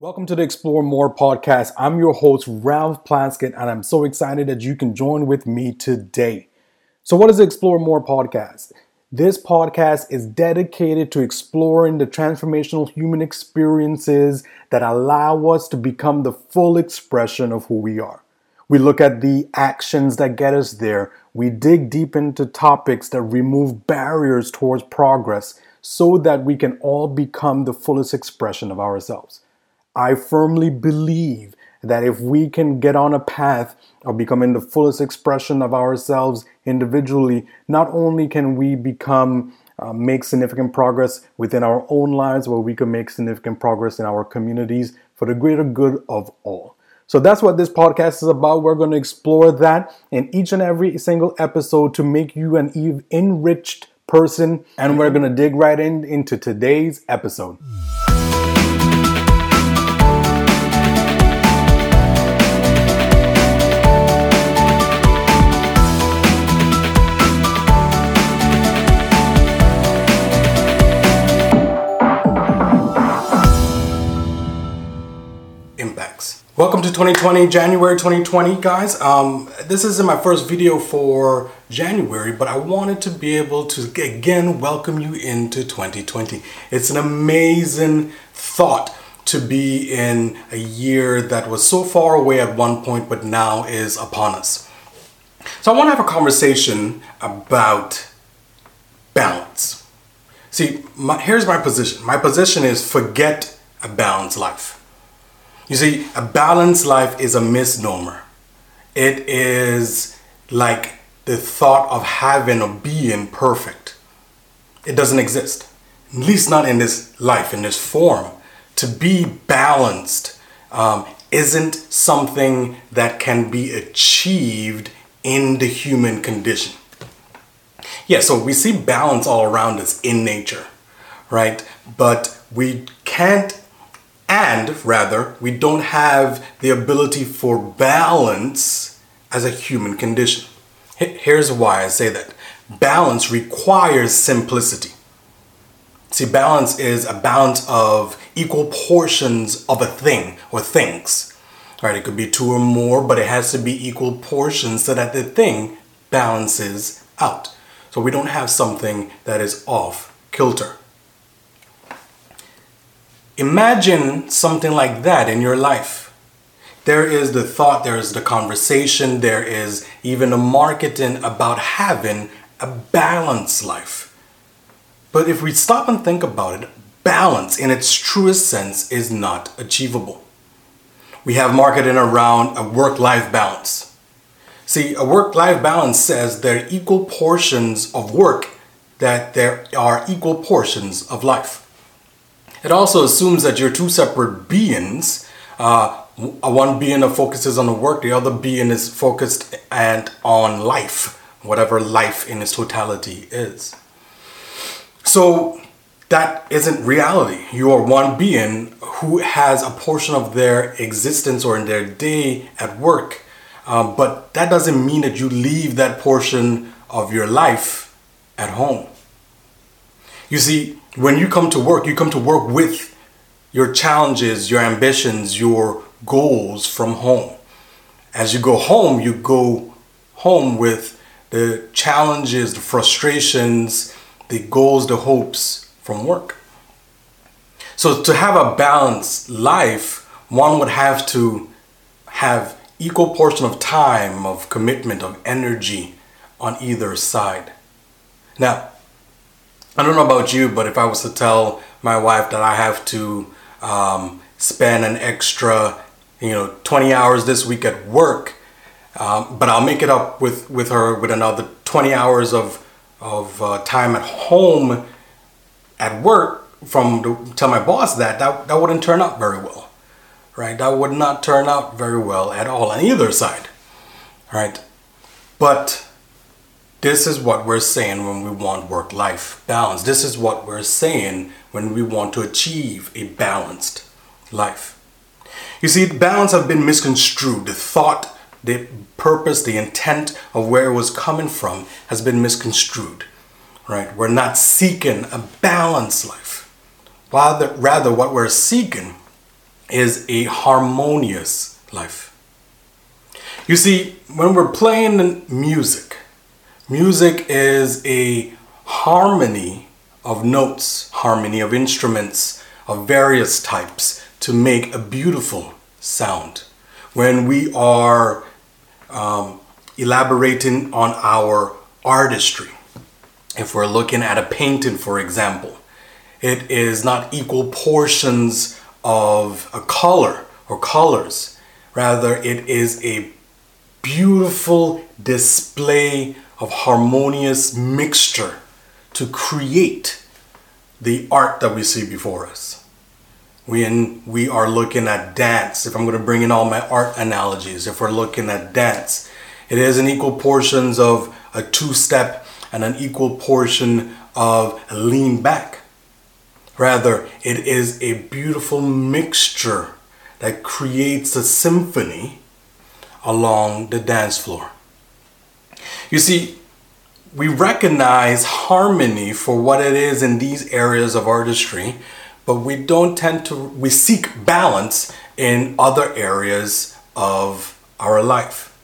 Welcome to the Explore More podcast. I'm your host, Ralph Plaskett, and I'm so excited that you can join with me today. So, what is the Explore More podcast? This podcast is dedicated to exploring the transformational human experiences that allow us to become the full expression of who we are. We look at the actions that get us there. We dig deep into topics that remove barriers towards progress so that we can all become the fullest expression of ourselves. I firmly believe that if we can get on a path of becoming the fullest expression of ourselves individually, not only can we become uh, make significant progress within our own lives, but we can make significant progress in our communities for the greater good of all. So that's what this podcast is about. We're going to explore that in each and every single episode to make you an enriched person. And we're going to dig right in into today's episode. Welcome to 2020, January 2020, guys. Um, this isn't my first video for January, but I wanted to be able to again welcome you into 2020. It's an amazing thought to be in a year that was so far away at one point, but now is upon us. So I want to have a conversation about balance. See, my, here's my position. My position is forget a balanced life. You see, a balanced life is a misnomer. It is like the thought of having or being perfect. It doesn't exist, at least not in this life, in this form. To be balanced um, isn't something that can be achieved in the human condition. Yeah, so we see balance all around us in nature, right? But we can't and rather, we don't have the ability for balance as a human condition. Here's why I say that balance requires simplicity. See, balance is a balance of equal portions of a thing or things. Right? It could be two or more, but it has to be equal portions so that the thing balances out. So we don't have something that is off kilter. Imagine something like that in your life. There is the thought, there is the conversation, there is even a marketing about having a balanced life. But if we stop and think about it, balance in its truest sense is not achievable. We have marketing around a work life balance. See, a work life balance says there are equal portions of work, that there are equal portions of life. It also assumes that you're two separate beings. Uh, one being focuses on the work, the other being is focused and on life, whatever life in its totality is. So that isn't reality. You are one being who has a portion of their existence or in their day at work, um, but that doesn't mean that you leave that portion of your life at home. You see, when you come to work, you come to work with your challenges, your ambitions, your goals from home. As you go home, you go home with the challenges, the frustrations, the goals, the hopes from work. So, to have a balanced life, one would have to have equal portion of time, of commitment, of energy on either side. Now, I don't know about you, but if I was to tell my wife that I have to um, spend an extra, you know, 20 hours this week at work, um, but I'll make it up with, with her with another 20 hours of, of uh, time at home at work from to tell my boss that, that, that wouldn't turn out very well, right? That would not turn out very well at all on either side, right? But this is what we're saying when we want work life balance. This is what we're saying when we want to achieve a balanced life. You see, balance have been misconstrued. The thought, the purpose, the intent of where it was coming from has been misconstrued. Right? We're not seeking a balanced life. Rather, rather what we're seeking is a harmonious life. You see, when we're playing music, music is a harmony of notes, harmony of instruments of various types to make a beautiful sound. When we are um, elaborating on our artistry, if we're looking at a painting, for example, it is not equal portions of a color or colors. Rather, it is a beautiful display of harmonious mixture to create the art that we see before us. When we are looking at dance, if I'm going to bring in all my art analogies, if we're looking at dance, it is an equal portions of a two step and an equal portion of a lean back. Rather, it is a beautiful mixture that creates a symphony along the dance floor. You see, we recognize harmony for what it is in these areas of artistry, but we don't tend to, we seek balance in other areas of our life.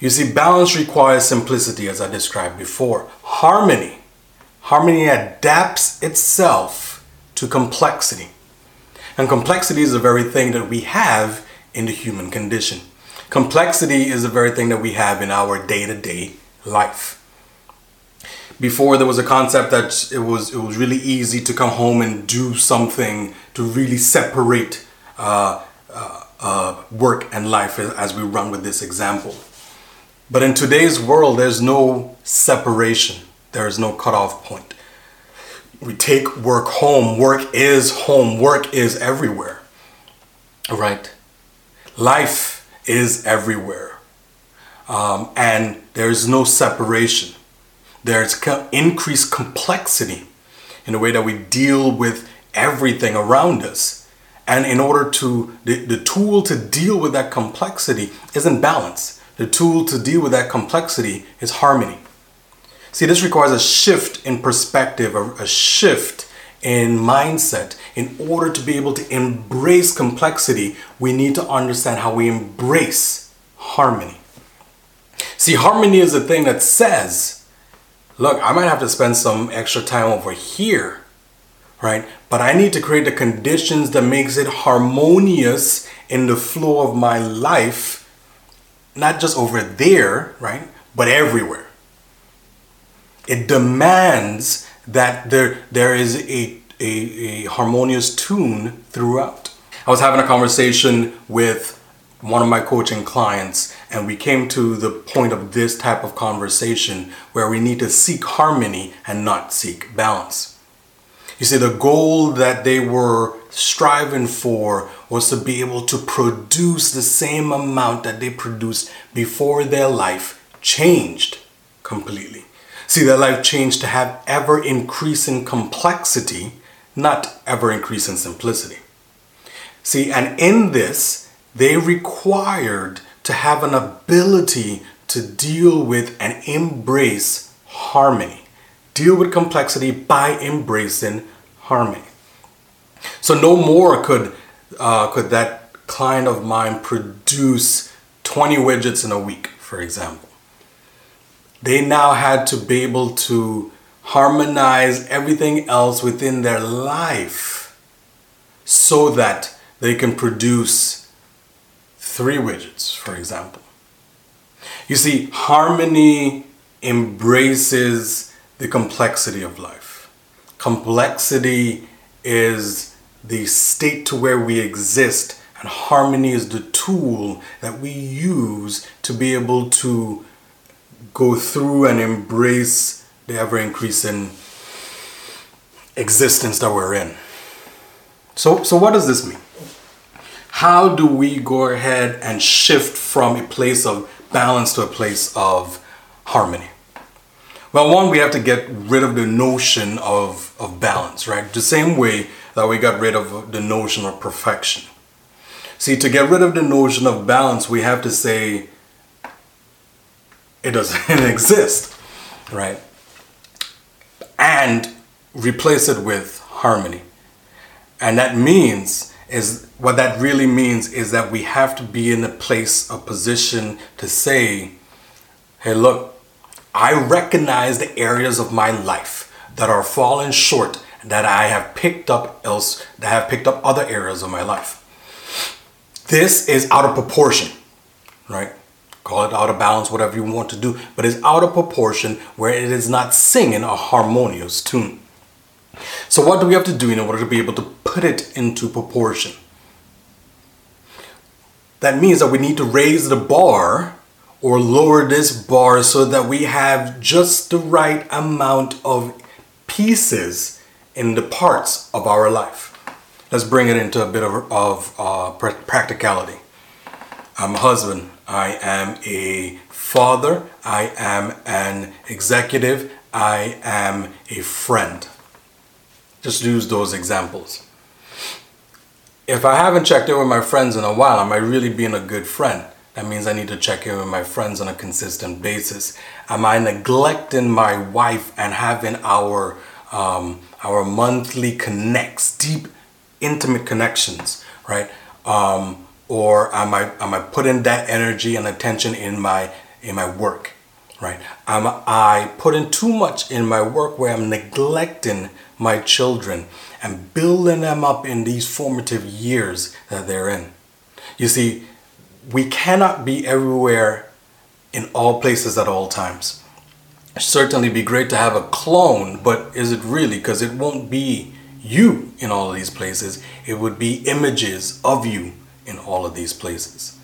You see, balance requires simplicity, as I described before. Harmony, harmony adapts itself to complexity. And complexity is the very thing that we have in the human condition. Complexity is the very thing that we have in our day to day life. Before there was a concept that it was it was really easy to come home and do something to really separate uh, uh, uh, work and life as we run with this example. But in today's world, there's no separation. There is no cutoff point. We take work home. Work is home. Work is everywhere. Right? Life is everywhere. Um, and there's no separation. There's increased complexity in the way that we deal with everything around us. And in order to, the, the tool to deal with that complexity isn't balance. The tool to deal with that complexity is harmony. See, this requires a shift in perspective, a, a shift in mindset. In order to be able to embrace complexity, we need to understand how we embrace harmony. See, harmony is a thing that says, look, I might have to spend some extra time over here, right? But I need to create the conditions that makes it harmonious in the flow of my life, not just over there, right? But everywhere. It demands that there there is a, a, a harmonious tune throughout. I was having a conversation with one of my coaching clients and we came to the point of this type of conversation where we need to seek harmony and not seek balance. You see, the goal that they were striving for was to be able to produce the same amount that they produced before their life changed completely. See, their life changed to have ever increasing complexity, not ever increasing simplicity. See, and in this, they required to have an ability to deal with and embrace harmony. Deal with complexity by embracing harmony. So no more could uh, could that client of mine produce 20 widgets in a week, for example they now had to be able to harmonize everything else within their life so that they can produce three widgets, for example. You see, harmony embraces the complexity of life. Complexity is the state to where we exist, and harmony is the tool that we use to be able to go through and embrace the ever increasing existence that we're in. So, so what does this mean? How do we go ahead and shift from a place of balance to a place of harmony? Well, one, we have to get rid of the notion of, of balance, right? The same way that we got rid of the notion of perfection. See, to get rid of the notion of balance, we have to say it doesn't exist, right? And replace it with harmony. And that means is what that really means is that we have to be in a place, a position to say, hey, look, I recognize the areas of my life that are falling short that I have picked up else that have picked up other areas of my life. This is out of proportion, right? Call it out of balance, whatever you want to do, but it's out of proportion where it is not singing a harmonious tune. So, what do we have to do in order to be able to put it into proportion? That means that we need to raise the bar or lower this bar so that we have just the right amount of pieces in the parts of our life. Let's bring it into a bit of, of uh, practicality. I'm a husband. I am a father. I am an executive. I am a friend. Just use those examples. If I haven't checked in with my friends in a while, am I really being a good friend? That means I need to check in with my friends on a consistent basis. Am I neglecting my wife and having our um, our monthly connects, deep, intimate connections, right? Um, or am I am I putting that energy and attention in my in my work, right? Am I putting too much in my work where I'm neglecting my children and building them up in these formative years that they're in? You see, we cannot be everywhere in all places at all times. certainly be great to have a clone, but is it really? Because it won't be you in all of these places. It would be images of you in all of these places.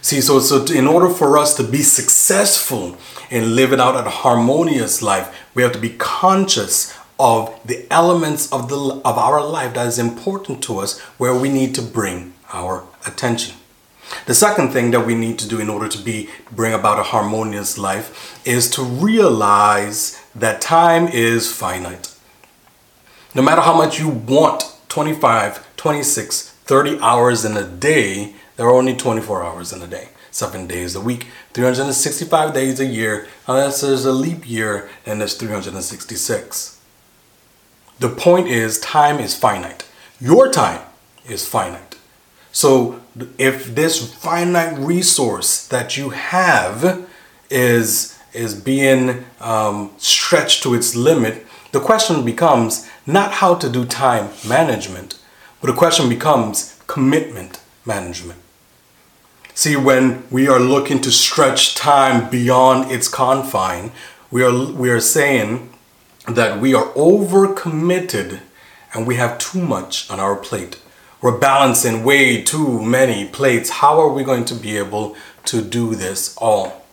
See, so, so in order for us to be successful in living out a harmonious life, we have to be conscious of the elements of, the, of our life that is important to us where we need to bring our attention. The second thing that we need to do in order to be bring about a harmonious life is to realize that time is finite. No matter how much you want 25, 26, 30 hours in a day, there are only 24 hours in a day, seven days a week, 365 days a year. Unless there's a leap year, and there's 366. The point is, time is finite. Your time is finite. So, if this finite resource that you have is is being um, stretched to its limit, the question becomes not how to do time management, but the question becomes commitment management. See, when we are looking to stretch time beyond its confine, we are, we are saying that we are overcommitted and we have too much on our plate. We're balancing way too many plates. How are we going to be able to do this all?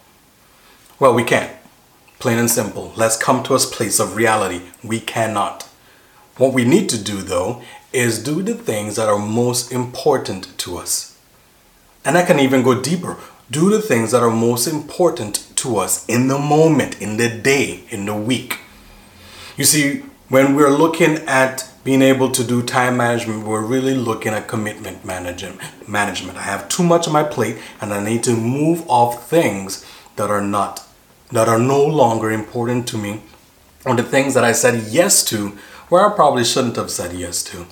Well, we can't. Plain and simple. Let's come to a place of reality. We cannot. What we need to do, though, is do the things that are most important to us. And I can even go deeper. Do the things that are most important to us in the moment, in the day, in the week. You see, when we're looking at being able to do time management, we're really looking at commitment management. Management. I have too much on my plate, and I need to move off things that are not, that are no longer important to me, or the things that I said yes to, where I probably shouldn't have said yes to.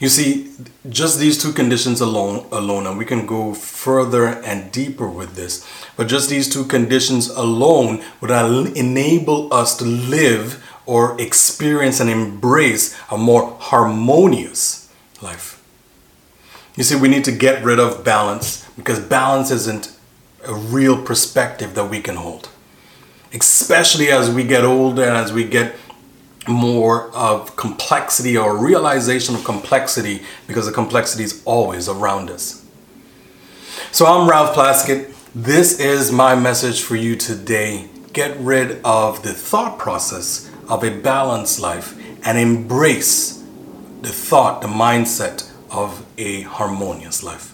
You see, just these two conditions alone, alone, and we can go further and deeper with this, but just these two conditions alone would enable us to live or experience and embrace a more harmonious life. You see, we need to get rid of balance because balance isn't a real perspective that we can hold. Especially as we get older and as we get more of complexity or realization of complexity because the complexity is always around us. So I'm Ralph Plaskett. This is my message for you today. Get rid of the thought process of a balanced life and embrace the thought, the mindset of a harmonious life.